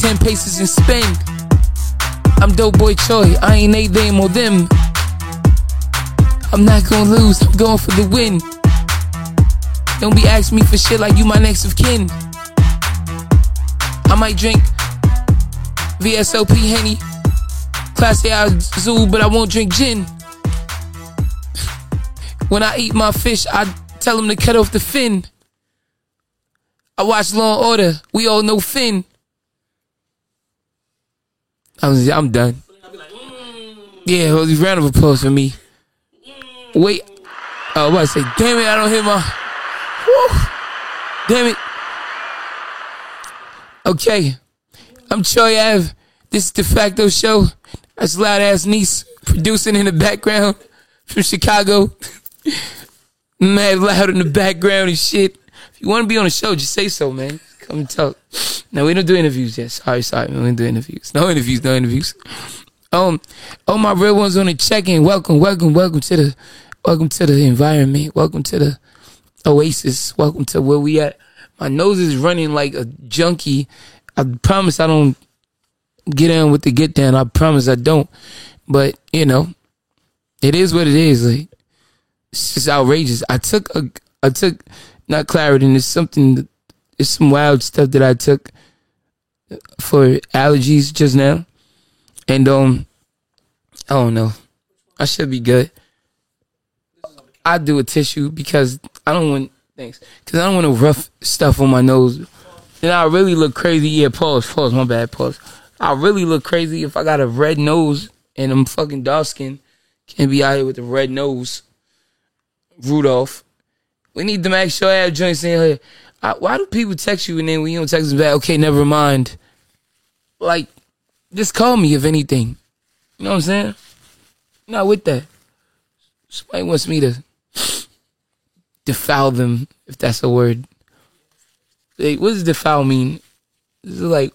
10 paces and spin. I'm dope boy Troy, I ain't they, them, or them. I'm not gonna lose, I'm going for the win. Don't be asking me for shit like you my next of kin. I might drink VSOP Henny, Class A Zoo, but I won't drink gin. When I eat my fish, I tell them to cut off the fin. I watch Law and Order. We all know Fin. I was, I'm done. Yeah, round of applause for me. Wait. Oh, I was about to say, damn it, I don't hit my. Whew. Damn it. Okay. I'm Troy Ave. This is the Facto Show. That's loud ass niece producing in the background from Chicago. Mad loud in the background and shit. If you want to be on the show, just say so, man. Come and talk. No, we don't do interviews yet. Sorry, sorry. We don't do interviews. No interviews, no interviews. Um, all my real ones on the check-in. Welcome, welcome, welcome to the, welcome to the environment. Welcome to the oasis. Welcome to where we at. My nose is running like a junkie. I promise I don't get in with the get down. I promise I don't. But you know, it is what it is. Like it's just outrageous. I took a, I took not Claritin. It's something. It's some wild stuff that I took for allergies just now, and um, I don't know. I should be good. I do a tissue because I don't want things because I don't want no rough stuff on my nose. Then I really look crazy. Yeah, pause, pause. My bad, pause. I really look crazy if I got a red nose and I'm fucking dark skin. Can't be out here with a red nose. Rudolph. We need the Max Show ad joint saying, hey, I, why do people text you and then when you don't text them back, okay, never mind. Like, just call me if anything. You know what I'm saying? Not with that. Somebody wants me to defile them, if that's a word. Like, what does defile mean? Is like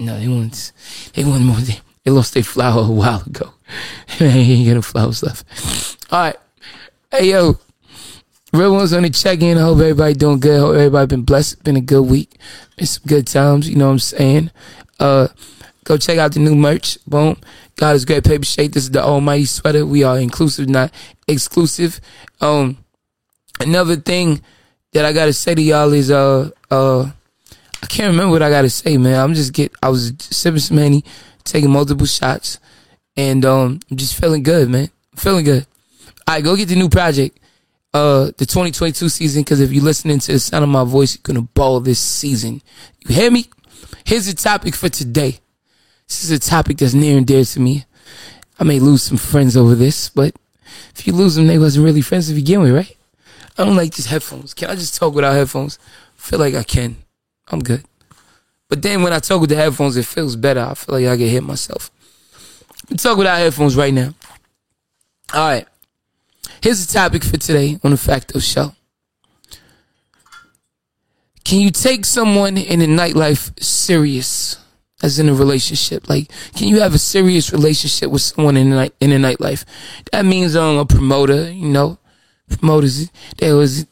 No, they want they want more. They, they lost their flower a while ago. they ain't getting flowers left. All right, hey yo, real ones on the check in. Hope everybody doing good. hope everybody been blessed. Been a good week. Been some good times. You know what I'm saying? Uh, go check out the new merch. Boom. God is great. Paper shade. This is the Almighty sweater. We are inclusive, not exclusive. Um, another thing that I gotta say to y'all is uh uh I can't remember what I gotta say, man. I'm just get. I was sipping some honey, taking multiple shots, and um, I'm just feeling good, man. I'm feeling good. All right, go get the new project, uh, the 2022 season. Because if you're listening to the sound of my voice, you're gonna ball this season. You hear me? Here's the topic for today. This is a topic that's near and dear to me. I may lose some friends over this, but if you lose them, they wasn't really friends to begin with, right? I don't like these headphones. Can I just talk without headphones? I feel like I can. I'm good. But then when I talk with the headphones, it feels better. I feel like I can hit myself. Talk without headphones right now. All right. Here's the topic for today on the Facto Show. Can you take someone in a nightlife serious, as in a relationship? Like, can you have a serious relationship with someone in a night in a nightlife? That means um a promoter, you know, promoters. There was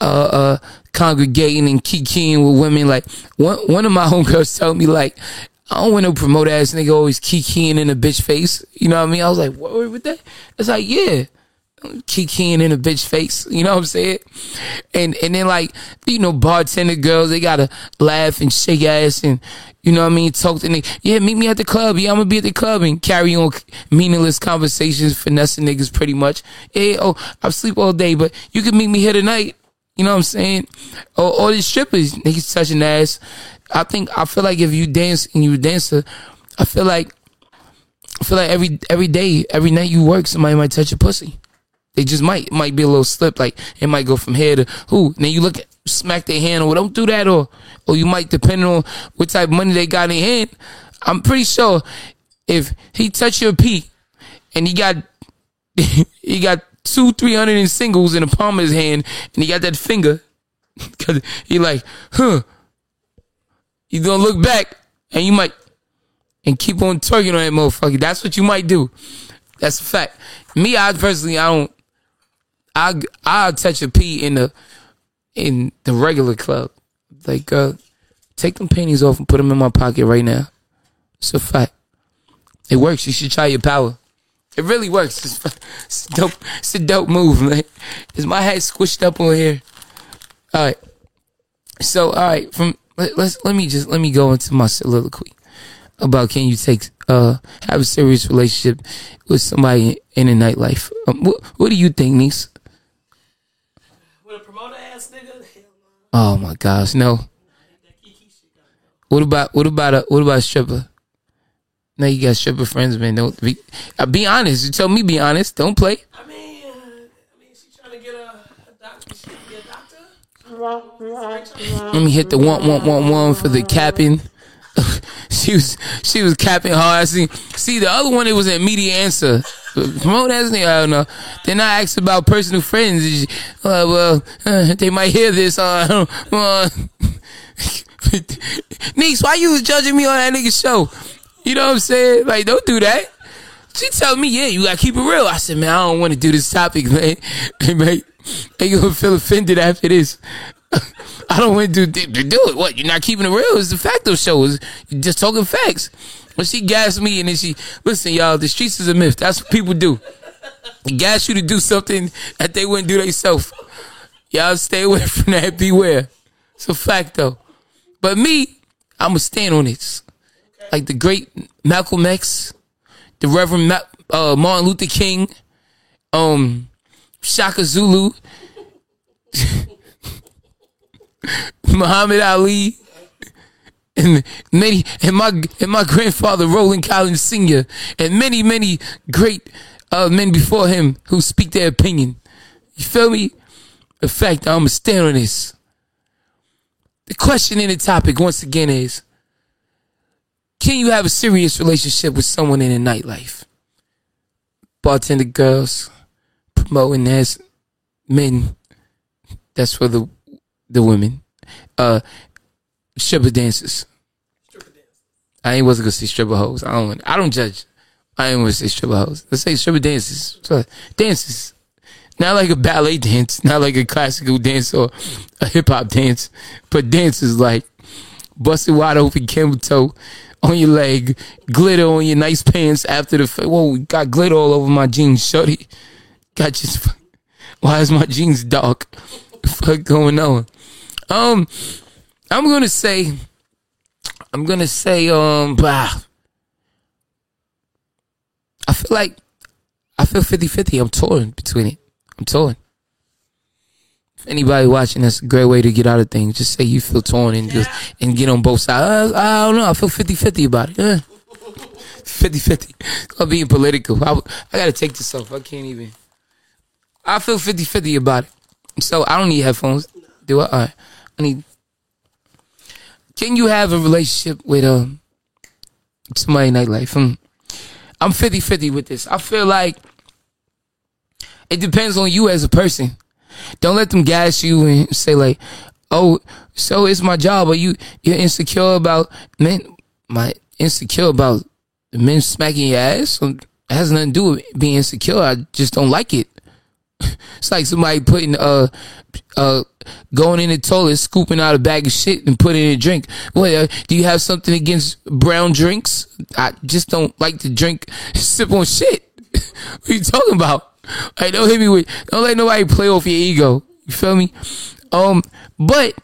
uh, uh, congregating and kikiing with women. Like one one of my homegirls told me like, I don't want no promoter ass nigga always kikiing in a bitch face. You know what I mean? I was like, what with that? It's like, yeah. Kikiing in a bitch face, you know what I'm saying? And and then like, you know, bartender girls, they gotta laugh and shake ass and you know what I mean, talk to niggas. Yeah, meet me at the club. Yeah, I'm gonna be at the club and carry on meaningless conversations, finessing niggas pretty much. Yeah, oh, I sleep all day, but you can meet me here tonight. You know what I'm saying? Or, or the strippers, niggas touching ass. I think I feel like if you dance and you dancer, I feel like I feel like every every day, every night you work, somebody might touch your pussy. They just might. Might be a little slip, like it might go from here to who. Then you look at smack their hand or don't do that or or you might depending on what type of money they got in hand. I'm pretty sure if he touch your pee and he got he got two, three hundred in singles in the palm of his hand, and he got that finger. Cause he like, huh. You gonna look back and you might and keep on twerking on that motherfucker. That's what you might do. That's a fact. Me, I personally, I don't. I I'll touch a pee in the in the regular club. Like, uh, take them panties off and put them in my pocket right now. It's a fact. It works. You should try your power. It really works. It's, it's dope. It's a dope move, man. Is my head squished up on here? All right. So, all right. From let, let's let me just let me go into my soliloquy about can you take uh have a serious relationship with somebody in a nightlife. Um, what what do you think, niece? With a promoter ass nigga? Oh my gosh, no. What about what about a what about a stripper? Now you got stripper friends, man. Don't be, uh, be honest. You tell me be honest. Don't play. I mean, uh, I mean, she trying to get a, a doctor. She can be a doctor. Let me hit the one one one one for the capping. she was she was capping hard. See, see the other one it was an immediate answer. Promote as I don't know. Then I asked about personal friends. Uh, well, uh, they might hear this. Uh, uh, Niece, why you was judging me on that nigga show? You know what I'm saying? Like, don't do that. She told me, yeah, you gotta keep it real. I said, man, I don't want to do this topic, man. Hey, man, they gonna feel offended after this. I don't want to do, to do it. What? You're not keeping it real? It's the facto show. It's just talking facts. But she gassed me and then she, listen, y'all, the streets is a myth. That's what people do. They gas you to do something that they wouldn't do themselves. Y'all stay away from that. Beware. It's a fact though. But me, I'ma stand on it like the great Malcolm X, the Reverend Ma- uh, Martin Luther King, um, Shaka Zulu, Muhammad Ali, and many and my and my grandfather Roland Collins Sr. and many many great uh, men before him who speak their opinion. You feel me? The fact I'm gonna stand on this. The question in the topic once again is can you have a serious relationship with someone in the nightlife? Bartender girls, promoting as men. That's for the the women. Uh stripper dancers. I ain't wasn't gonna say stripper hoes. I don't I don't judge. I ain't gonna say stripper hoes. Let's say stripper dances. Dances. Not like a ballet dance, not like a classical dance or a hip hop dance, but dances like busted wide open camel toe on your leg, glitter on your nice pants after the whoa, got glitter all over my jeans, shorty. Got just why is my jeans dark? Fuck going on? Um, I'm gonna say, I'm gonna say, um, bah. I feel like I feel 50-50. I'm torn between it. I'm torn. If anybody watching, that's a great way to get out of things. Just say you feel torn and just and get on both sides. I, I don't know. I feel 50-50 about it. Yeah. 50-50. I'm being political. I, I gotta take this off. I can't even. I feel 50-50 about it. So I don't need headphones. Do I? All right. I need. Can you have a relationship with um somebody nightlife? I'm I'm 50-50 with this. I feel like it depends on you as a person. Don't let them gas you and say like, "Oh, so it's my job." Are you you're insecure about men? My insecure about men smacking your ass. It has nothing to do with being insecure. I just don't like it. It's like somebody putting uh uh going in the toilet, scooping out a bag of shit and putting in a drink. What uh, do you have something against brown drinks? I just don't like to drink, sip on shit. what are you talking about? Like, don't hit me with, don't let nobody play off your ego. You feel me? Um, but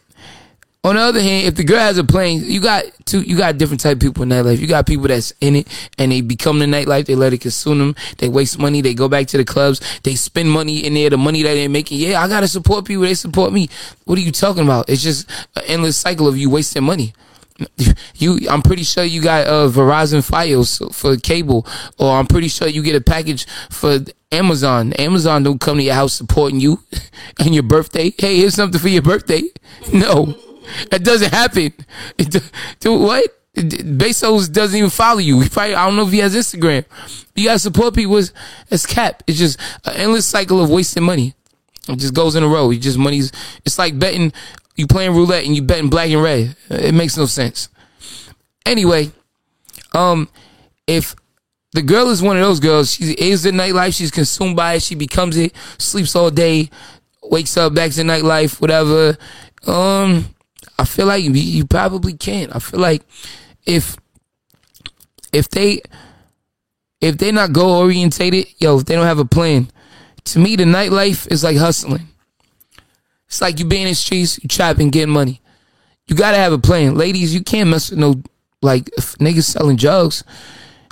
on the other hand, if the girl has a plane, you got two, you got different type of people in nightlife. You got people that's in it and they become the nightlife. They let it consume them. They waste money. They go back to the clubs. They spend money in there. The money that they're making. Yeah, I gotta support people. They support me. What are you talking about? It's just an endless cycle of you wasting money. You, I'm pretty sure you got uh, Verizon Fios for cable, or I'm pretty sure you get a package for Amazon. Amazon don't come to your house supporting you and your birthday. Hey, here's something for your birthday. No. That doesn't happen. It, what? Bezos doesn't even follow you. Probably, I don't know if he has Instagram. You gotta support people as, as cap. It's just an endless cycle of wasting money. It just goes in a row. You just money's, it's like betting, you playing roulette and you betting black and red. It makes no sense. Anyway, um, if the girl is one of those girls, she is the nightlife, she's consumed by it, she becomes it, sleeps all day, wakes up, back to nightlife, whatever. Um, I feel like you, probably can't. I feel like if if they if they're not goal orientated, yo, if they don't have a plan, to me the nightlife is like hustling. It's like you being in the streets, you trapping, getting money. You gotta have a plan. Ladies, you can't mess with no like niggas selling drugs.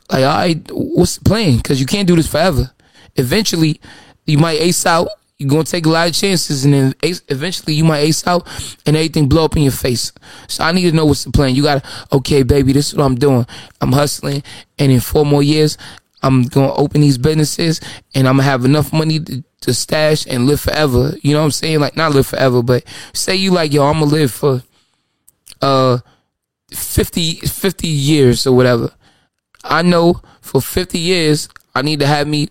Like, right, what's the plan? Because you can't do this forever. Eventually, you might ace out. You're gonna take a lot of chances, and then eventually you might ace out, and everything blow up in your face. So I need to know what's the plan. You gotta, okay, baby, this is what I'm doing. I'm hustling, and in four more years, I'm gonna open these businesses, and I'm gonna have enough money to, to stash and live forever. You know what I'm saying? Like not live forever, but say you like, yo, I'm gonna live for uh 50, 50 years or whatever. I know for 50 years, I need to have me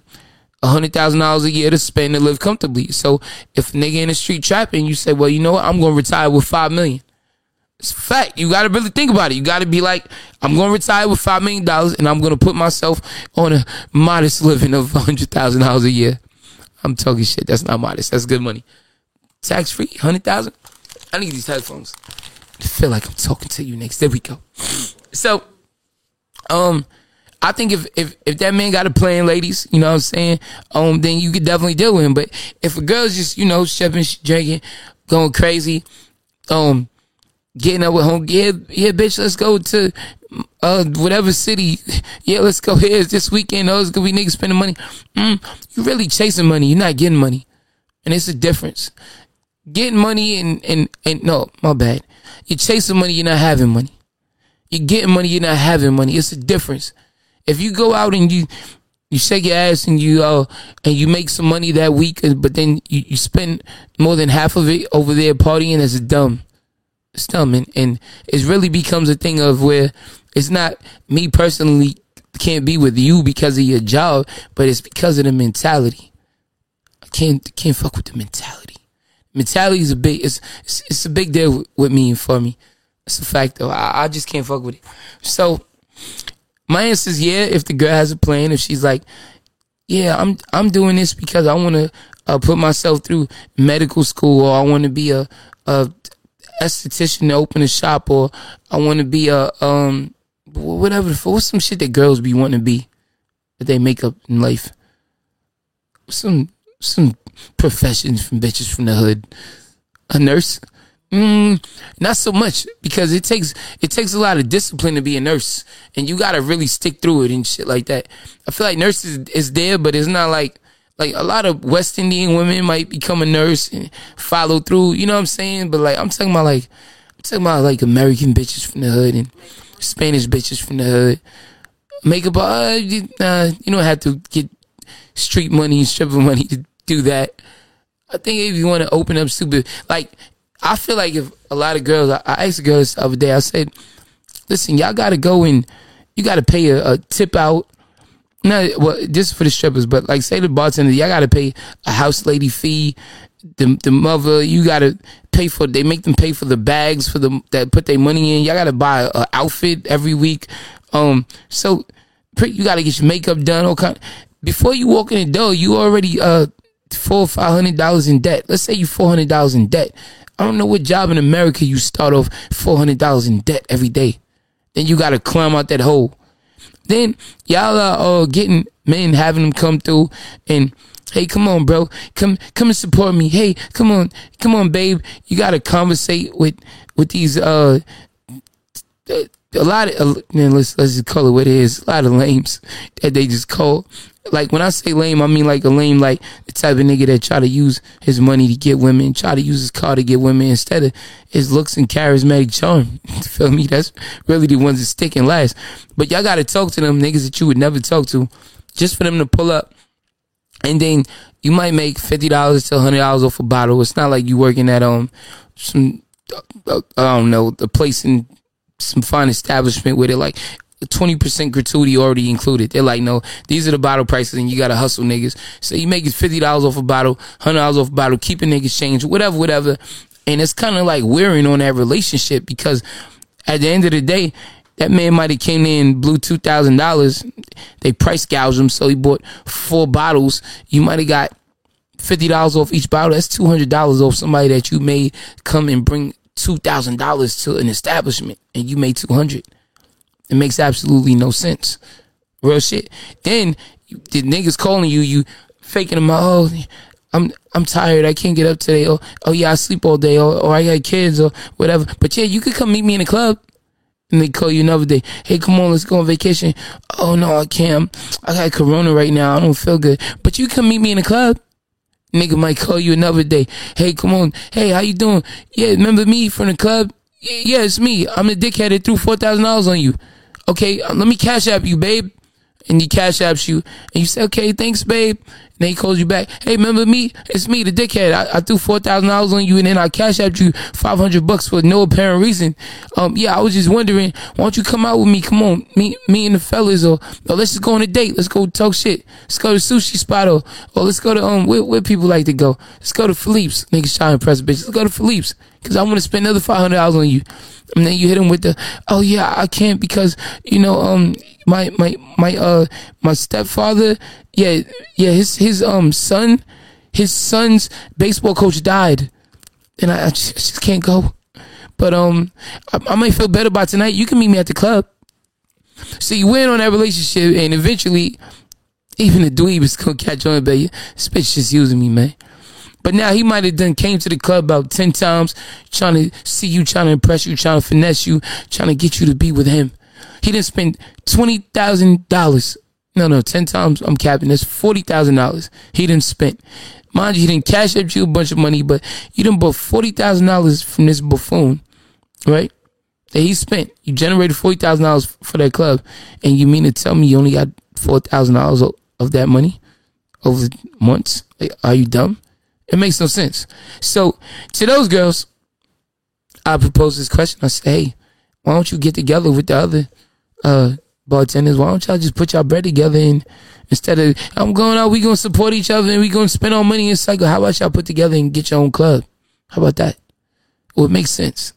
hundred thousand dollars a year to spend to live comfortably. So if nigga in the street trapping, you say, well, you know what? I'm gonna retire with five million. It's fact. You gotta really think about it. You gotta be like, I'm gonna retire with five million dollars, and I'm gonna put myself on a modest living of hundred thousand dollars a year. I'm talking shit. That's not modest. That's good money. Tax free, hundred thousand. I need these headphones. I feel like I'm talking to you next. There we go. So, um, I think if, if, if that man got a plan, ladies, you know what I'm saying, um, then you could definitely deal with him. But if a girl's just, you know, shipping, drinking, going crazy, um, getting up with home, yeah, yeah, bitch, let's go to, uh, whatever city. Yeah, let's go here this weekend. Oh, it's gonna be niggas spending money. Mm, you really chasing money. You're not getting money. And it's a difference. Getting money and, and, and, no, my bad. You're chasing money, you're not having money. You're getting money, you're not having money. It's a difference. If you go out and you you shake your ass and you uh and you make some money that week, uh, but then you, you spend more than half of it over there partying, it's dumb. It's dumb, and, and it really becomes a thing of where it's not me personally can't be with you because of your job, but it's because of the mentality. I can't can't fuck with the mentality. Mentality is a big it's it's, it's a big deal with me and for me. It's a fact though. I, I just can't fuck with it. So my answer is yeah. If the girl has a plan, if she's like, yeah, I'm I'm doing this because I want to uh, put myself through medical school, or I want to be a, a esthetician to open a shop, or I want to be a um whatever. What's some shit that girls be wanting to be that they make up in life? Some some professions from bitches from the hood. A nurse. Mm, not so much because it takes it takes a lot of discipline to be a nurse, and you gotta really stick through it and shit like that. I feel like nurses is there, but it's not like like a lot of West Indian women might become a nurse and follow through. You know what I'm saying? But like I'm talking about like I'm talking about like American bitches from the hood and Spanish bitches from the hood. Makeup, uh, you, you don't have to get street money stripper money to do that. I think if you want to open up stupid, like I feel like if a lot of girls, I, I asked a girl this the other day, I said, listen, y'all got to go and you got to pay a, a, tip out. Not well, just for the strippers, but like say the bartender, y'all got to pay a house lady fee. The the mother, you got to pay for. They make them pay for the bags for the that put their money in. Y'all got to buy an outfit every week. Um, so you got to get your makeup done. All kind. Before you walk in the door, you already uh four or five hundred dollars in debt. Let's say you four hundred dollars in debt. I don't know what job in America you start off four hundred dollars in debt every day. Then you gotta climb out that hole. Then y'all are uh, getting men having them come through and hey, come on, bro, come come and support me. Hey, come on, come on, babe. You gotta conversate with with these uh a lot of uh, man, let's let's just call it what it is. A lot of lames that they just call like when I say lame, I mean like a lame, like the type of nigga that try to use his money to get women, try to use his car to get women instead of his looks and charismatic charm. Feel me? That's really the ones that stick and last. But y'all gotta talk to them niggas that you would never talk to, just for them to pull up, and then you might make fifty dollars to hundred dollars off a bottle. It's not like you working at um some uh, I don't know the place in some fine establishment with it like 20% gratuity already included. They're like, no, these are the bottle prices and you gotta hustle niggas. So you make it $50 off a bottle, $100 off a bottle, keeping niggas change, whatever, whatever. And it's kind of like wearing on that relationship because at the end of the day, that man might have came in blew two thousand dollars. They price gouged him, so he bought four bottles. You might have got fifty dollars off each bottle. That's two hundred dollars off somebody that you made come and bring two thousand dollars to an establishment and you made two hundred. It makes absolutely no sense. Real shit. Then the niggas calling you, you faking them out. Oh, I'm I'm tired. I can't get up today. Oh, oh yeah, I sleep all day. Or, or I got kids or whatever. But yeah, you could come meet me in the club. And they call you another day. Hey, come on, let's go on vacation. Oh no, I can't. I got corona right now. I don't feel good. But you come meet me in the club. Nigga might call you another day. Hey, come on. Hey, how you doing? Yeah, remember me from the club? Yeah, it's me. I'm the dickhead that threw four thousand dollars on you. Okay, uh, let me cash app you, babe. And he cash apps you, and you say, okay, thanks, babe. And then he calls you back. Hey, remember me? It's me, the dickhead. I, I threw four thousand dollars on you, and then I cash apped you five hundred bucks for no apparent reason. Um, yeah, I was just wondering, why don't you come out with me? Come on, me, me and the fellas, or, or let's just go on a date. Let's go talk shit. Let's go to sushi spot, or, or let's go to um, where, where people like to go. Let's go to Philippe's. Niggas trying to impress bitches. Let's go to Philippe's because I want to spend another five hundred dollars on you. And then you hit him with the, oh yeah, I can't because you know, um, my my my uh my stepfather, yeah yeah his his um son, his son's baseball coach died, and I, I, just, I just, can't go. But um, I, I, might feel better by tonight. You can meet me at the club. So you win on that relationship, and eventually, even the dweeb is gonna catch on. But this bitch just using me, man. But now he might have done came to the club about 10 times, trying to see you, trying to impress you, trying to finesse you, trying to get you to be with him. He didn't spend $20,000. No, no, 10 times I'm capping. That's $40,000 he didn't spend. Mind you, he didn't cash up you a bunch of money, but you didn't bought $40,000 from this buffoon, right? That he spent. You generated $40,000 for that club. And you mean to tell me you only got $4,000 of that money over months? Like, are you dumb? It makes no sense. So to those girls, I propose this question. I say, hey, why don't you get together with the other uh, bartenders? Why don't y'all just put y'all bread together and instead of I'm going out, we gonna support each other and we gonna spend our money in cycle. How about y'all put together and get your own club? How about that? Well, it makes sense.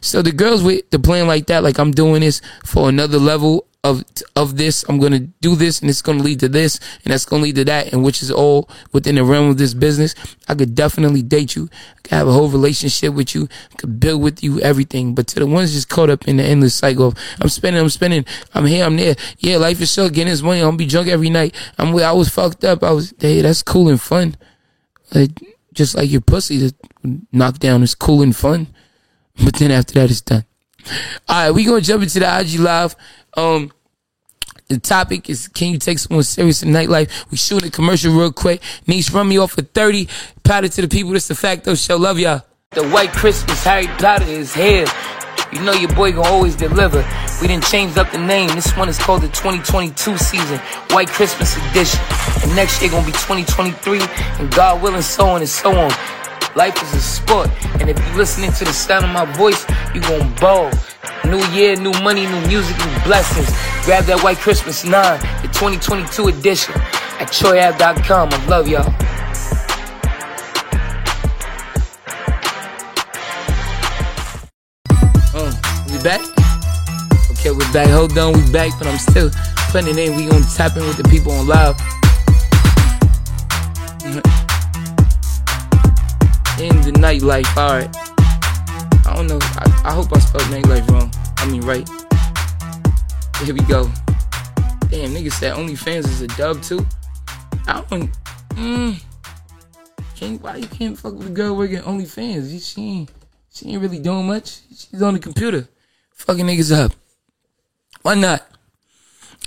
So the girls with the plan like that, like I'm doing this for another level of of this. I'm gonna do this, and it's gonna lead to this, and that's gonna lead to that, and which is all within the realm of this business. I could definitely date you. I could have a whole relationship with you. I could build with you everything. But to the ones just caught up in the endless cycle of I'm spending, I'm spending, I'm here, I'm there. Yeah, life is short. Getting this money, I'm gonna be drunk every night. I'm I was fucked up. I was hey, that's cool and fun. Like just like your pussy, the knockdown is cool and fun. But then after that, it's done. All right, we gonna jump into the IG live. Um, the topic is can you take someone serious in nightlife? We shoot a commercial real quick. Niece, run me off for 30. Powder to the people. This the Facto Show. Love y'all. The white Christmas Harry Potter is here. You know your boy gonna always deliver. We didn't change up the name. This one is called the 2022 season, White Christmas edition. And next year gonna be 2023, and God willing, so on and so on. Life is a sport, and if you're listening to the sound of my voice, you gonna ball. New year, new money, new music, new blessings. Grab that White Christmas 9, the 2022 edition at troyave.com. I love y'all. Um, we back? Okay, we're back. Hold on, we back, but I'm still putting it in. We gonna tap in with the people on live. In the nightlife, alright. I don't know. I, I hope I spelled nightlife wrong. I mean, right. Here we go. Damn, niggas said OnlyFans is a dub too. I don't. Mm, can't, why you can't fuck with a girl working OnlyFans? She ain't, she ain't really doing much. She's on the computer, fucking niggas up. Why not?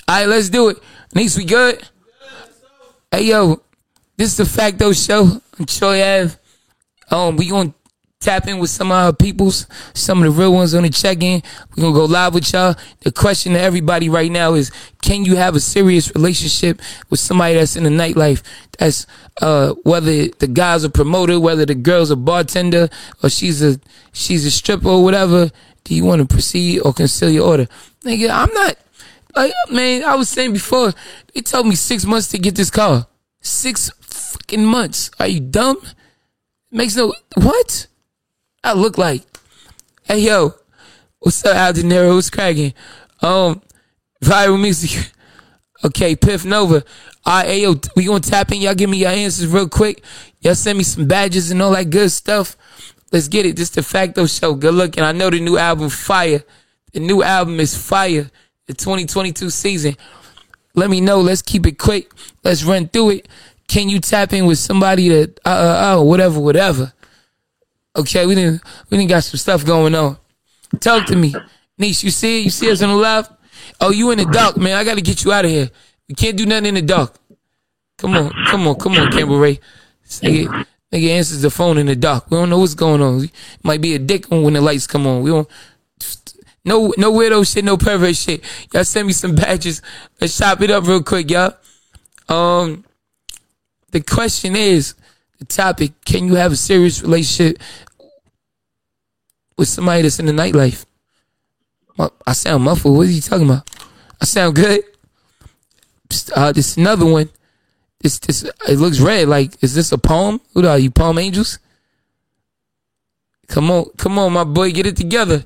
All right, let's do it. Niece, we good? Hey yo, this is the Facto Show on Troy Ave. Um, we gonna tap in with some of our peoples, some of the real ones on the check-in. We're gonna go live with y'all. The question to everybody right now is, can you have a serious relationship with somebody that's in the nightlife? That's uh whether the guy's a promoter, whether the girl's a bartender, or she's a she's a stripper or whatever. Do you want to proceed or conceal your order? Nigga, I'm not like man, I was saying before, they told me six months to get this car. Six fucking months. Are you dumb? Makes no what? I look like. Hey yo, what's up, Al De Niro? What's cracking? Um, viral music. Okay, Piff Nova. All right, yo, we gonna tap in. Y'all give me your answers real quick. Y'all send me some badges and all that good stuff. Let's get it. This the Facto Show. Good looking. I know the new album fire. The new album is fire. The 2022 season. Let me know. Let's keep it quick. Let's run through it. Can you tap in with somebody that uh uh, uh whatever whatever? Okay, we didn't we didn't got some stuff going on. Talk to me, niece. You see? You see us on the live? Oh, you in the dark, man. I got to get you out of here. We can't do nothing in the dark. Come on, come on, come on, Campbell Ray. Nigga, nigga answers the phone in the dark. We don't know what's going on. It might be a dick when the lights come on. We don't. No, no weirdo shit, no pervert shit. Y'all send me some badges. Let's chop it up real quick, y'all. Um, the question is, the topic: Can you have a serious relationship with somebody that's in the nightlife? I sound muffled. What are you talking about? I sound good. Uh, this another one. This this it looks red. Like is this a poem? Who are you? Palm angels? Come on, come on, my boy, get it together.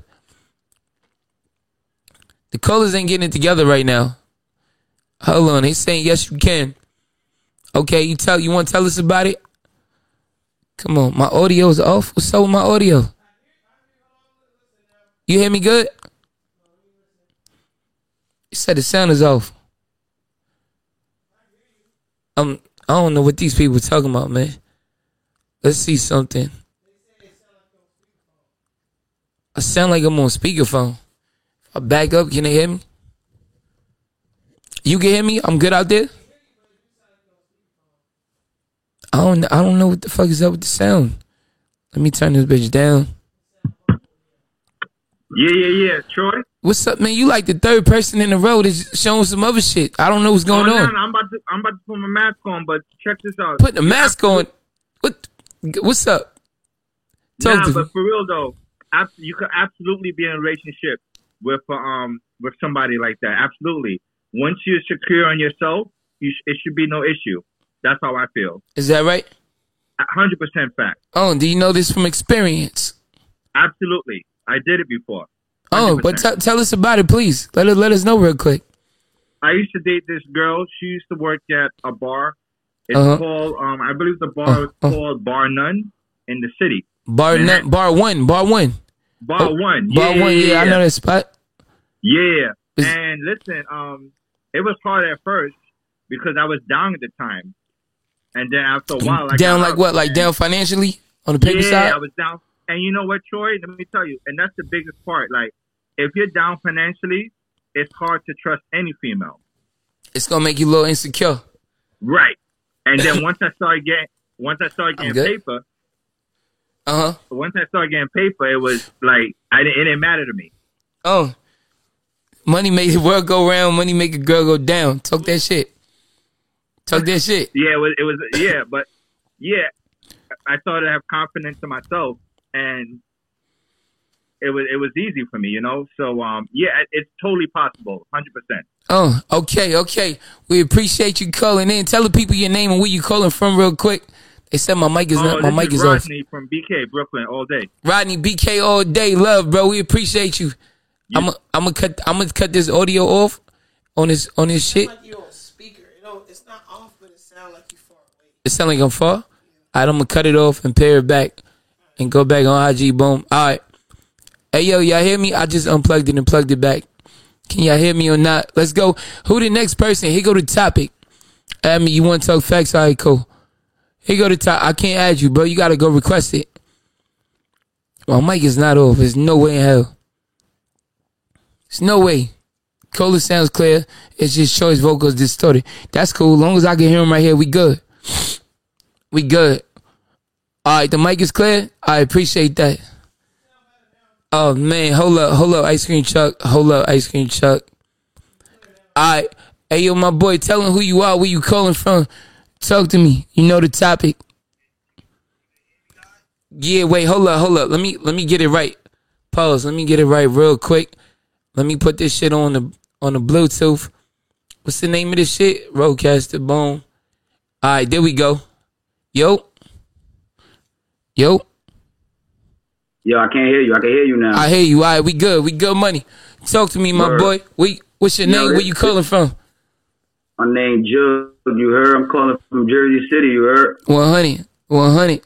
The colors ain't getting it together right now. Hold on, they saying yes you can. Okay, you tell you want to tell us about it? Come on, my audio is off. What's up with my audio? You hear me good? You said the sound is off. Um, I don't know what these people talking about, man. Let's see something. I sound like I'm on speakerphone. I back up, can they hear me? You can hear me? I'm good out there? I don't I don't know what the fuck is up with the sound. Let me turn this bitch down. Yeah, yeah, yeah. Troy? What's up, man? You like the third person in the row that's showing some other shit. I don't know what's going oh, on. No, I'm about to I'm about to put my mask on, but check this out. Put the mask on. What? What's up? Talk nah, but me. for real though, you could absolutely be in a relationship with um with somebody like that. Absolutely. Once you're secure on yourself, you sh- it should be no issue. That's how I feel. Is that right? Hundred percent fact. Oh, do you know this from experience? Absolutely, I did it before. Oh, but t- tell us about it, please. Let us let us know real quick. I used to date this girl. She used to work at a bar. It's uh-huh. called, um, I believe the bar uh, is uh-huh. called Bar None in the city. Bar None, Bar One, Bar One. Bar oh, One, yeah, Bar One. Yeah, yeah, I know that spot. Yeah, and listen, um, it was hard at first because I was down at the time, and then after a while, I down like what? Like down financially on the paper yeah, side. I was down. And you know what, Troy? Let me tell you, and that's the biggest part. Like, if you're down financially, it's hard to trust any female. It's gonna make you a little insecure. Right. And then once I started getting once I started getting paper, uh huh. Once I started getting paper, it was like I didn't, it didn't matter to me. Oh, money make the world go round. Money make a girl go down. Talk that shit. Talk that shit. Yeah, it was. It was. Yeah, but yeah, I started to have confidence in myself, and it was it was easy for me, you know. So um, yeah, it's totally possible, hundred percent. Oh, okay, okay. We appreciate you calling in. Tell the people your name and where you calling from, real quick. They said my mic is oh, not. My mic is, is Rodney off. from BK Brooklyn all day. Rodney BK all day, love, bro. We appreciate you. Yeah. I'm I'm gonna cut. I'm gonna cut this audio off on this on this shit. Like you on speaker. You know, it's not off, but it sounds like you far away. It sound like I'm far. I'm gonna cut it off and pair it back, and go back on IG. Boom. All right. Hey yo, y'all hear me? I just unplugged it and plugged it back. Can y'all hear me or not? Let's go. Who the next person? Here go the topic. Add me. You want to talk facts? All right, cool. Here go the top. I can't add you, bro. You gotta go request it. My mic is not off. There's no way in hell. There's no way. Cola sounds clear. It's just choice vocals distorted. That's cool. As long as I can hear him right here, we good. We good. All right, the mic is clear. I appreciate that. Oh man, hold up, hold up, ice cream chuck, hold up, ice cream chuck. Alright. Hey yo, my boy, tell him who you are, where you calling from. Talk to me. You know the topic. Yeah, wait, hold up, hold up. Let me let me get it right. Pause. Let me get it right real quick. Let me put this shit on the on the Bluetooth. What's the name of this shit? Rodecaster Boom. Alright, there we go. Yo. Yo. Yo, I can't hear you. I can hear you now. I hear you. All right, we good. We good money. Talk to me, my Word. boy. We, what's your name? Where you calling from? My name Jude. You heard? I'm calling from Jersey City. You heard? One hundred. One hundred.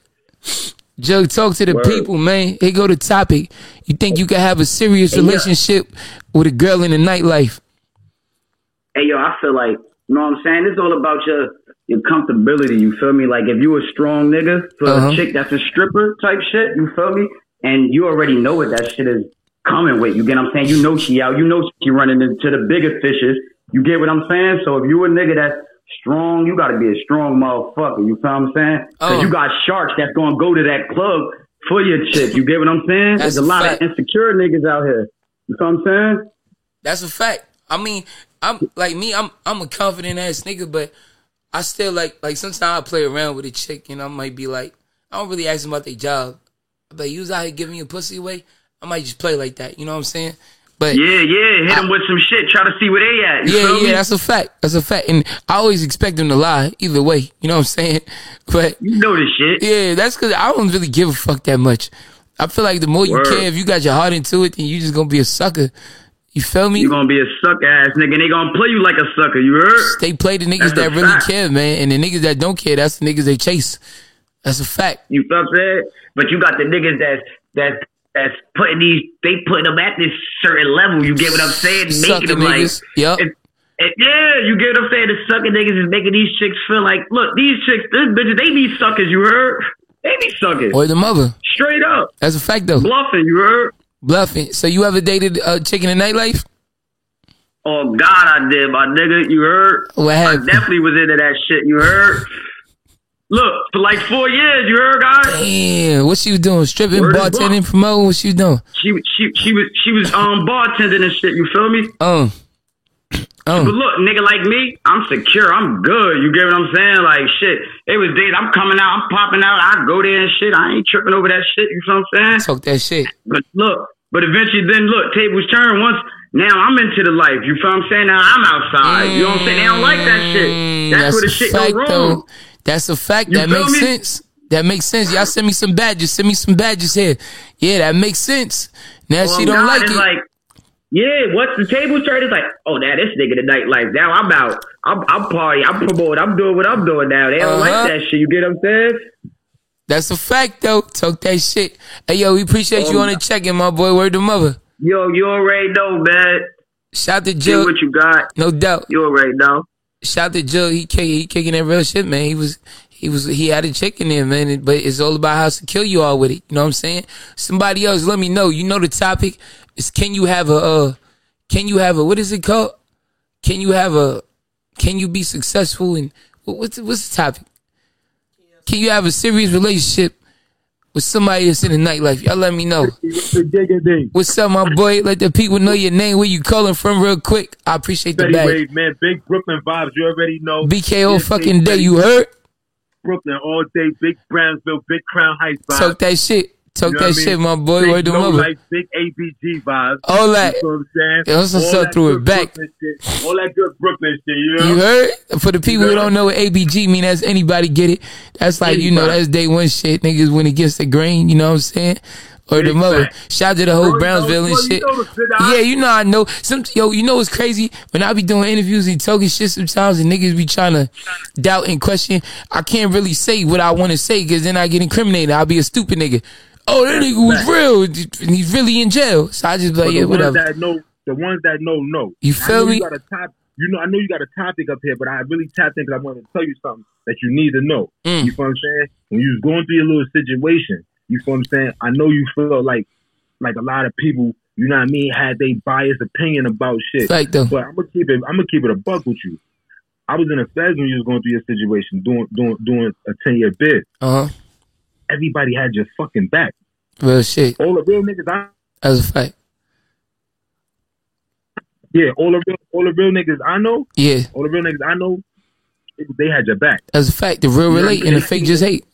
Jug, talk to the Word. people, man. Here go the topic. You think you can have a serious Hey, relationship with a girl in the nightlife? Hey yo, I feel like you know what I'm saying. It's all about your your comfortability. You feel me? Like if you a strong nigga for Uh-huh. a chick that's a stripper type shit. You feel me? And you already know what that shit is coming with. You get what I'm saying? You know she out. You know she running into the bigger fishes. You get what I'm saying? So if you a nigga that's strong, you got to be a strong motherfucker. You feel what I'm saying? Cause Oh. you got sharks that's gonna go to that club for your chick. You get what I'm saying? That's There's a a lot fact. of insecure niggas out here. You feel what I'm saying? That's a fact. I mean, I'm like me. I'm I'm a confident ass nigga, but I still like like sometimes I play around with a chick, and I might be like, I don't really ask them about their job. But you was out here giving your pussy away. I might just play like that. You know what I'm saying? But Yeah, yeah. Hit them with some shit. Try to see where they at. You yeah, yeah, me? that's a fact. That's a fact. And I always expect them to lie either way. You know what I'm saying? But You know this shit. yeah, that's because I don't really give a fuck that much. I feel like the more you Word. care, if you got your heart into it, then you just gonna be a sucker. You feel me? You gonna be a suck ass nigga. and They gonna play you like a sucker. You heard? They play the niggas That's that really fact. care, man, and the niggas that don't care, that's the niggas they chase. That's a fact. You feel what I'm saying? But you got the niggas that's that's that's putting these. They putting them at this certain level. You get what I'm saying? Sucker Making them like. niggas. Yup. And, and yeah, you get what I'm saying? The sucking niggas is making these chicks feel like, look, these chicks, these bitches, they be suckers. You heard? They be suckers. Or the mother. Straight up That's a fact though. bluffing. You heard? Bluffing. So you ever dated a chick in the nightlife? Oh God, I did, my nigga. You heard? What I definitely was into that shit. You heard? Look, for like four years, you heard, guys. Damn, what she was doing? Stripping, Word bartending, promoting? What she was doing? She she she was she was um bartending and shit. You feel me? Um, But um, look, nigga like me, I'm secure. I'm good. You get what I'm saying? Like shit. It was days. I'm coming out. I'm popping out. I go there and shit. I ain't tripping over that shit. You feel what I'm saying? talk that shit. But look, but eventually, then look, tables turn. Once now, I'm into the life. You feel what I'm saying? Now I'm outside. You know what I'm saying? They don't like that shit. Mm, That's, where the a shit fact, go wrong. though. That's a fact. You that makes me? sense. That makes sense. Y'all send me some badges. Send me some badges here. Yeah, that makes sense. Now Well, she don't God like it. like, yeah, what's the table turn? It's like, oh, now this nigga the nightlife. Now I'm out. I'm, I'm party. I'm promoting. I'm doing what I'm doing now. They don't Uh-huh. like that shit. You get what I'm saying? That's a fact, though. Talk that shit. Hey, yo, we appreciate you Um, on the check-in, my boy. Word to mother. Yo, you already know, man. Shout to Jill. what you got. No doubt. You already know. Shout to Jill. He kick, he kicking that real shit, man. He was he was he had a chick in there, man. But it's all about how to kill you all with it. You know what I'm saying? Somebody else, let me know. You know the topic is can you have a uh can you have a what is it called? Can you have a can you be successful in what, what's the, what's the topic? Can you have a serious relationship with somebody that's in the nightlife? Y'all let me know. What's up, my boy? Let the people know your name, where you calling from, real quick. I appreciate the bag. Wave, man. Big Brooklyn vibes. You already know. BKO fucking day. You heard? Brooklyn all day. Big Brownsville. Big Crown Heights vibes. Talk that shit. Talk You know that what I mean? shit, my boy. Big Word low mother. life, big ABG vibes. All that. You know what I'm saying? Just All that through it back. Shit. All that good Brooklyn shit. You know? You heard? For the people who don't know what ABG mean, that's anybody get it. That's like, you know, that's day one shit. Niggas when it gets the grain, you know what I'm saying? Or the mother. Shout to the whole Bro, know- Brownsville and bro, you shit. know shit, Yeah, you know I know. Some yo, you know what's crazy? When I be doing interviews and talking shit sometimes and niggas be trying to doubt and question, I can't really say what I want to say because then I get incriminated. I'll be a stupid nigga. Oh, that nigga was real and he's really in jail. So I just be like, yeah, whatever. that know, the ones that know, know. You feel me? You got a top. You know, I know you got a topic up here, but I really tapped in because I wanted to tell you something that you need to know. Mm. You feel what I'm saying? When you was going through your little situation, you feel what I'm saying? I know you feel like, like a lot of people, you know what I mean, had they biased opinion about shit. Fact though. But I'm gonna keep it. I'm gonna keep it a buck with you. I was in a feds when you was going through your situation, doing doing doing a ten year bid. Uh huh. Everybody had your fucking back. Real shit. All the real niggas, I, That's a fact. yeah, all the real, all the real niggas I know, Yeah, all the real niggas I know, they, had your back. As a fact. The real relate and the fake just hate.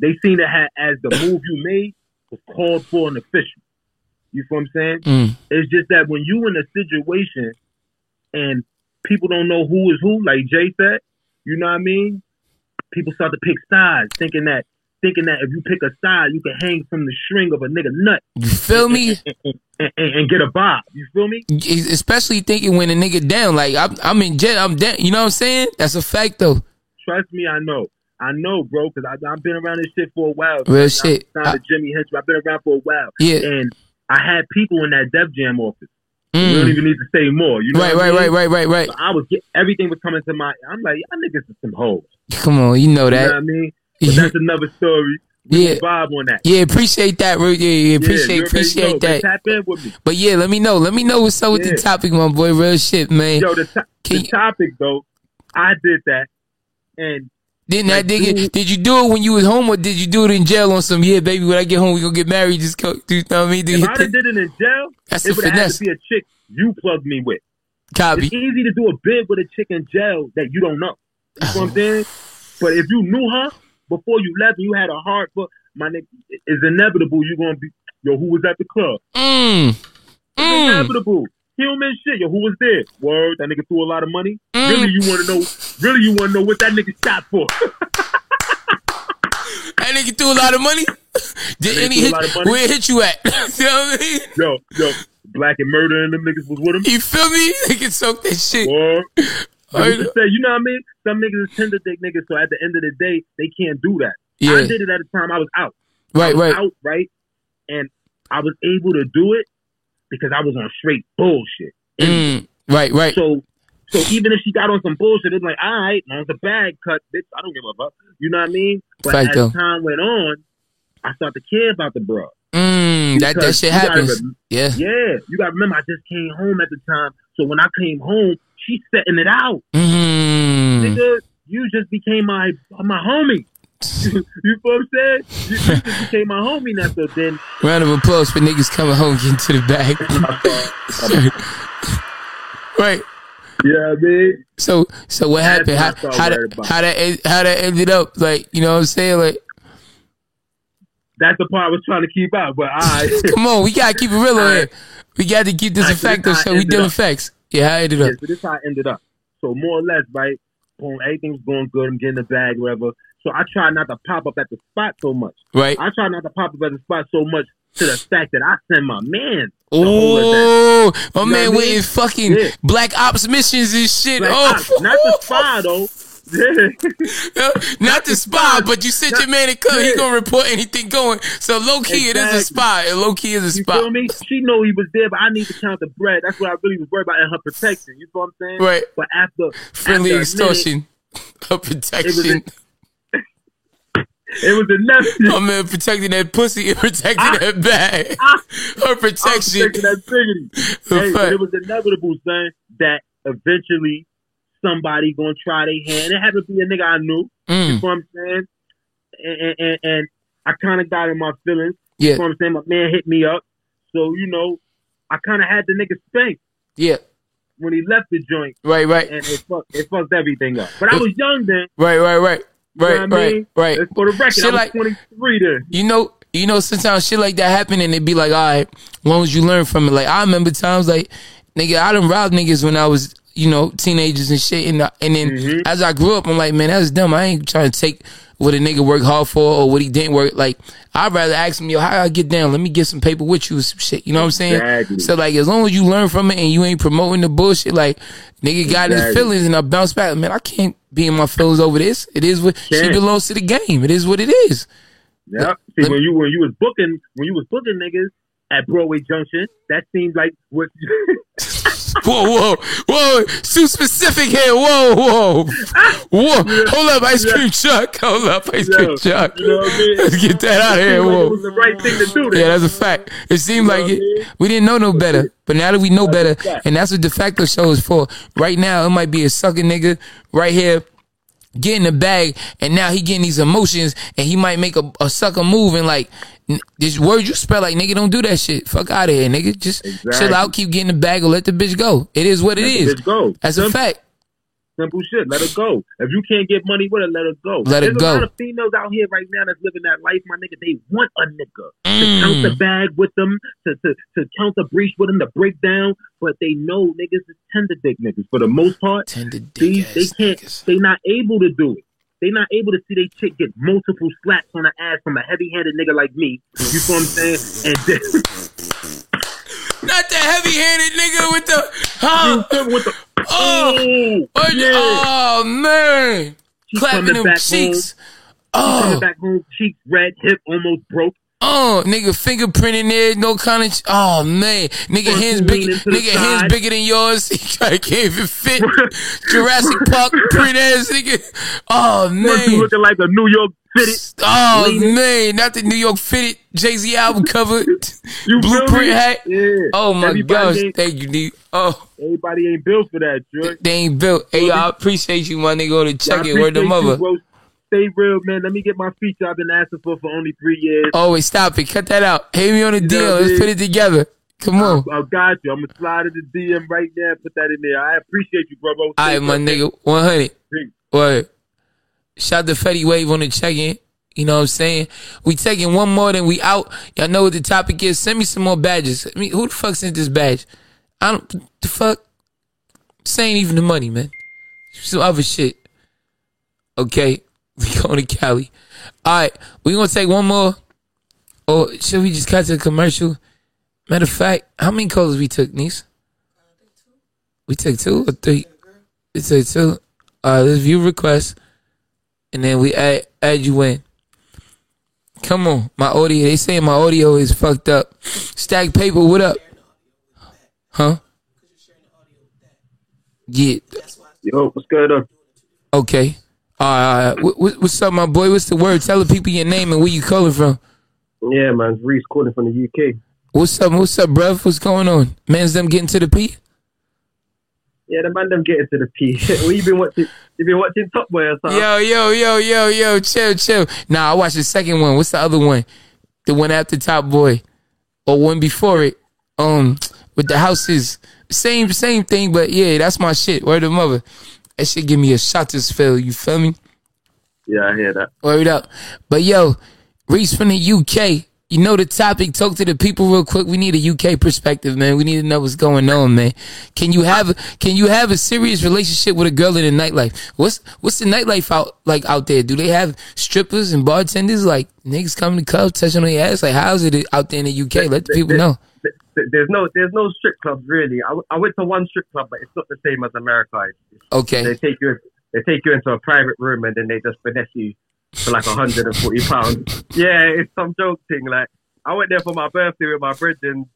They seen it ha- as the move you made was called for an official. You feel what I'm saying? Mm. It's just that when you in a situation and people don't know who is who, like Jay said, you know what I mean? People start to pick sides, thinking that thinking that if you pick a side, you can hang from the string of a nigga nut You feel me? and, and, and get a bob. You feel me? Especially thinking when a nigga down, like I'm, I'm in jail, I'm down. You know what I'm saying? That's a fact though. Trust me, I know. I know, bro, because I've been around this shit for a while. Real shit. I'm I, Jimmy Hench. I've been around for a while. Yeah. And I had people in that Def Jam office. Mm. We don't even need to say more. You know right, right, right, right, right, right. So I was get, everything was coming to my. I'm like, y'all niggas is some hoes. Come on, you know that. You know what I mean? But that's another story. We yeah. vibe on that. Yeah, appreciate that. Yeah, yeah appreciate yeah, appreciate that. Tap in with me. But yeah, let me know. Let me know what's up with the topic, my boy. Real shit, man. Yo, the, to- the topic though, I did that, and didn't like, that did, did you do it when you was home or did you do it in jail on some yeah baby when I get home we gonna get married just go do you know what I mean? if I did it in jail, that's it would have to be a chick you plugged me with. Copy. It's easy to do a bid with a chick in jail that you don't know. You know what I'm saying? But if you knew her before you left and you had a heart for my nigga, it's inevitable you're gonna be yo, who was at the club? Mm. It's mm. inevitable human shit. Yo, who was there? Word, that nigga threw a lot of money. Mm. Really, you want to know? Really, you want to know what that nigga shot for? that nigga threw a lot of money. Did any hit? Where hit you at? you know what I mean? Yo, yo, black and murder and them niggas was with him. You feel me? They Niggas soak that shit. Word. Say, you know what I mean? Some niggas is tender dick niggas, so at the end of the day, they can't do that. Yeah. I did it at the time I was out. Right, was right. Out, right? And I was able to do it because I was on straight bullshit. Mm, right, right. So, so even if she got on some bullshit, it's like, all right, on the bag cut, bitch. I don't give a fuck. You know what I mean? But Fact, as though. time went on, I started to care about the bro. Mm, that that shit happens. Yeah, yeah. You gotta remember, I just came home at the time, so when I came home, she's setting it out. Mm. Nigga, you just became my my homie. you know what I'm saying? You, you just became my homie now. So then, round of applause for niggas coming home getting to the bag. right. Yeah, I mean. So, so what happened? How, how that how that how that ended up? Like, you know what I'm saying? Like, that's the part I was trying to keep out. But I come on, we gotta keep it real here. We got to keep this right, effective, so, so we deal effects. Yeah, how I ended up. Yeah, so this how I ended up. So more or less, right? Boom, everything's going good. I'm getting the bag, whatever. So I try not to pop up at the spot so much. Right. I try not to pop up at the spot so much to the fact that I send my man. Oh, my man with his fucking yeah. black ops missions and shit. Black oh, ops. not the spy though. Uh, not the spy, but you sent your man to come. Yeah. He gonna report anything going. So low key, exactly. it is a spy. Low key is a spy. You feel me? She know he was there, but I need to count the bread. That's what I really was worried about in her protection. You know what I'm saying? Right. But after friendly after extortion, minute, her protection. It was enough. My man protecting that pussy and protecting I, that bag. I, Her protection. protecting that dignity. hey, it was inevitable, son, that eventually somebody gonna try their hand. It had to be a nigga I knew. Mm. You know what I'm saying? And, and, and I kind of got in my feelings. Yeah. You know what I'm saying? My man hit me up. So, you know, I kind of had the nigga spanked. Yeah. When he left the joint. Right, right. And it fucked, it fucked everything up. But I was young then. Right, right, right. Right, right, I mean? right. For the record, shit I was like, 23 then. You know, you know, sometimes shit like that happen and it be like, all right, as long as you learn from it. Like, I remember times like, nigga, I done robbed niggas when I was, you know, teenagers and shit. And, and then mm-hmm. as I grew up, I'm like, man, that's dumb. I ain't trying to take what a nigga worked hard for or what he didn't work. Like, I'd rather ask him, yo, how I get down? Let me get some paper with you or some shit. You know what I'm saying? Exactly. So, like, as long as you learn from it and you ain't promoting the bullshit, like, nigga got exactly. his feelings and I bounce back. Man, I can't be in my feelings over this. It is what she belongs to the game. It is what it is. Yeah. See, when you when you was booking when you was booking niggas at Broadway Junction, that seemed like what. whoa, whoa, whoa! Too specific here. Whoa, whoa, whoa! Hold up, ice cream truck. Hold up, ice cream truck. You know what I mean? Let's get that out of here. Whoa! It was the right thing to do. Yeah, that's a fact. It seemed like it, we didn't know no better, but now that we know better, and that's what de facto show is for. Right now, it might be a sucker nigga right here getting the bag and now he getting these emotions and he might make a, a sucker move and like this word you spell like nigga don't do that shit. Fuck out of here, nigga. Just exactly. chill out, keep getting the bag or let the bitch go. It is what it let is. Bitch go. That's Simple. a fact. Simple shit. Let her go. If you can't get money with her, let her go. Let There's her go. a lot of females out here right now that's living that life, my nigga. They want a nigga mm. to count the bag with them, to, to, to count the breach with them, to break down. But they know niggas is tender dick niggas for the most part. Tender dick these, they can't. Niggas. They not able to do it. They not able to see they chick get multiple slaps on the ass from a heavy-handed nigga like me. You know what I'm saying? And then, not the heavy-handed nigga with the huh? with the oh, oh, oh, yeah. oh man. She clapping them cheeks. home. She Oh, coming back home, cheeks red, hip almost broke. oh, nigga, fingerprinting there, no kind of. Oh man, nigga, hands she big, leaning to the nigga, hands side. bigger than yours. I can't even fit. Jurassic Park print ass nigga. Oh she man. looking like a New York fitted. Oh man, not the New York fitted Jay Z album cover, blueprint hat. Yeah. Oh my Everybody gosh, thank you, D. Oh, everybody ain't built for that, George. they ain't built. Hey, I appreciate you, my nigga. Go to check it. Word the mother. you, bro. Stay real, man. Let me get my feature I've been asking for for only three years. Oh wait, stop it. Cut that out. Hit me on the deal. Let's put it together. Come on. I got you. I'm gonna slide in the DM right now. Put that in there. I appreciate you, bro. bro. All right, my nigga. 100. Word. Shout to Fetty Wave on the check-in. You know what I'm saying? We taking one more, than we out. Y'all know what the topic is. Send me some more badges. I mean, who the fuck sent this badge? I don't. The fuck? This ain't even the money, man. Some other shit. Okay, we going to Cali. All right, we gonna take one more. Or should we just cut to the commercial? Matter of fact, how many calls we took, niece? We took two or three. We took two. All right, let's view requests, and then we add add you in. Come on, my audio. They saying my audio is fucked up. Stack paper, what up? Huh? Yeah. Yo, what's good? On? Okay. All right. All right. What, what, what's up, my boy? What's the word? Tell the people your name and where you calling from. Yeah, man. Reese calling from the UK. What's up? What's up, bruv? What's going on? Man's them getting to the P. Yeah, the man them getting to the P. what you been watching? You been watching Top Boy or something? Yo, yo, yo, yo, yo, chill, chill. Nah, I watched the second one. What's the other one? The one after Top Boy, or one before it? Um, with the houses, same, same thing. But yeah, that's my shit. Word of mother. That shit give me a shot to feel. You feel me? Yeah, I hear that. Word up. But yo, Reese from the UK. You know the topic. Talk to the people real quick. We need a UK perspective, man. We need to know what's going on, man. Can you have can you have a serious relationship with a girl in the nightlife? What's what's the nightlife out like out there? Do they have strippers and bartenders? Like niggas coming to clubs, touching on your ass? Like how's it out there in the UK? Let the people know. There's no there's no strip clubs really. I, I went to one strip club, but it's not the same as America. It's- Okay. They take you they take you into a private room and then they just finesse you for like 140 pounds. Yeah, it's some joke thing. Like I went there for my birthday with my brethren,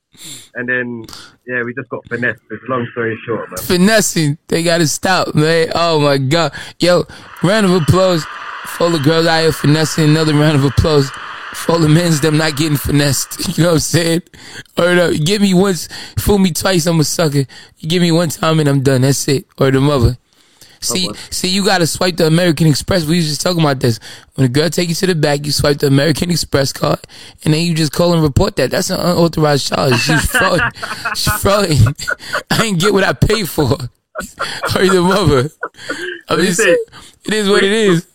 and then yeah, we just got finessed. It's long story short, man. finessing. They gotta stop, man. Oh my god. Yo, round of applause for the girls out here finessing. Another round of applause for the men's them not getting finessed. You know what I'm saying? Or no, give me once, fool me twice, I'm a sucker. You give me one time and I'm done. That's it. Or the mother. See, see, you gotta swipe the American Express. We was just talking about this. When a girl take you to the back, you swipe the American Express card, and then you just call and report that. That's an unauthorized charge. She's fraud. She's frauding. I ain't get what I paid for. or the mother. I'm just, say? it is what it is.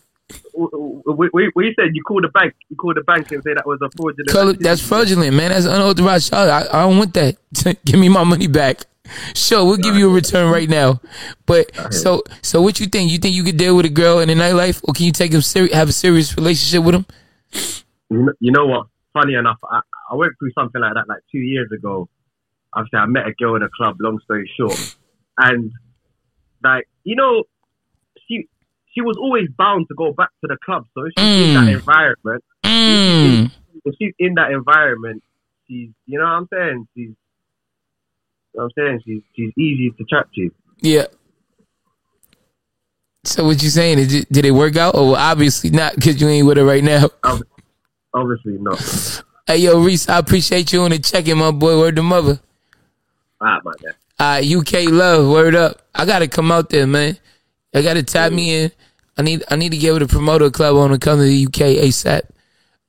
We, we, we said you called the bank, you called the bank and say that was a fraudulent. Call that's fraudulent, man. That's unauthorized charge. I, I don't want that. Give me my money back. Sure, we'll give you a return right now. But so so what you think? You think you could deal with a girl in the nightlife, or can you take him seri- have a serious relationship with him? You know, you know what? Funny enough, I, I went through something like that like two years ago. Obviously, I met a girl in a club. Long story short, and like you know, she she was always bound to go back to the club. So if she's in that Mm. environment, Mm. if she's in that environment, she's you know what I'm saying. She's you know what I'm saying she's she's easy to chat to. Yeah. So what you saying? Did it, did it work out? Oh, well, obviously not, because you ain't with her right now. Obviously not. Hey, yo, Reese, I appreciate you on the check-in, my boy. Word to mother. Alright, my man. Uh, UK love, word up. I gotta come out there, man. I gotta tap me in. I need I need to get with a promoter club on to come to the UK ASAP.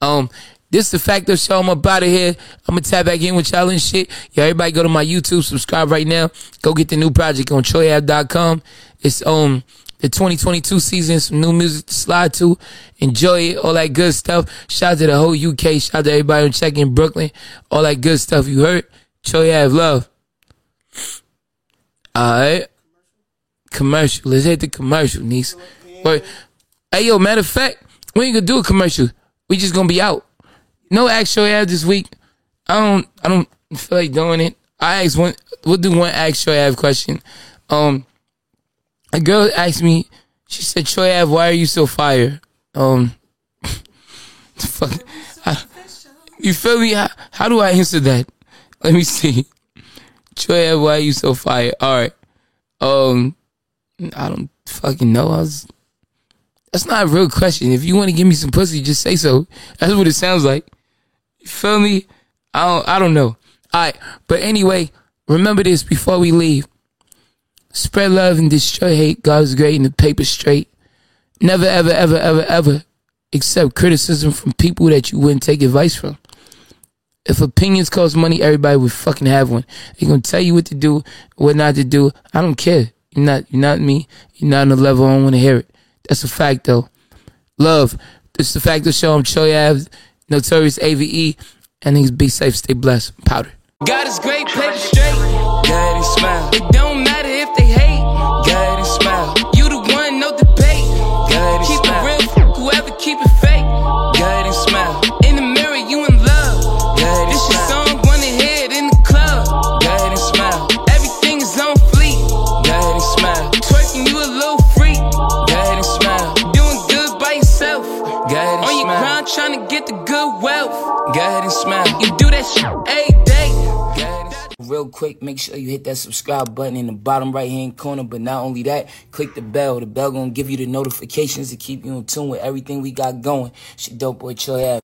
Um, this is the Facto Show. I'm up out of here. I'm gonna tap back in with y'all and shit. Yo, everybody go to my YouTube, subscribe right now. Go get the new project on troyave.com. It's um the 2022 season, some new music to slide to. Enjoy it, all that good stuff. Shout out to the whole UK. Shout out to everybody on check in Brooklyn. All that good stuff. You heard? Troy Ave love. Alright. Commercial. Let's hit the commercial, niece. But hey yo, matter of fact, we ain't gonna do a commercial. We just gonna be out. No actual ad this week. I don't I don't feel like doing it. I asked one we'll do one actual ad question. Um a girl asked me, She said, Troy Ave, why are you so fire? Um, fuck. I, you feel me? How, how do I answer that? Let me see. Troy Ave, why are you so fire? All right. Um, I don't fucking know. I was. That's not a real question. If you want to give me some pussy, just say so. That's what it sounds like. You feel me? I don't. I don't know. All right. But anyway, remember this before we leave. Spread love and destroy hate. God's great and the paper straight. Never, ever, ever, ever, ever accept criticism from people that you wouldn't take advice from. If opinions cost money, everybody would fucking have one. They're gonna tell you what to do, what not to do. I don't care. You're not, you're not me. You're not on the level I don't want to hear it. That's a fact, though. Love. It's the Facto Show. I'm Troy Ave, Notorious AVE. And niggas be safe, stay blessed. Powder. God is great, paper straight. God and smile. It don't matter You do that shit every day. Real quick, make sure you hit that subscribe button in the bottom right hand corner. But not only that, click the bell. The bell gonna give you the notifications to keep you in tune with everything we got going. Shit, dope boy, chill out.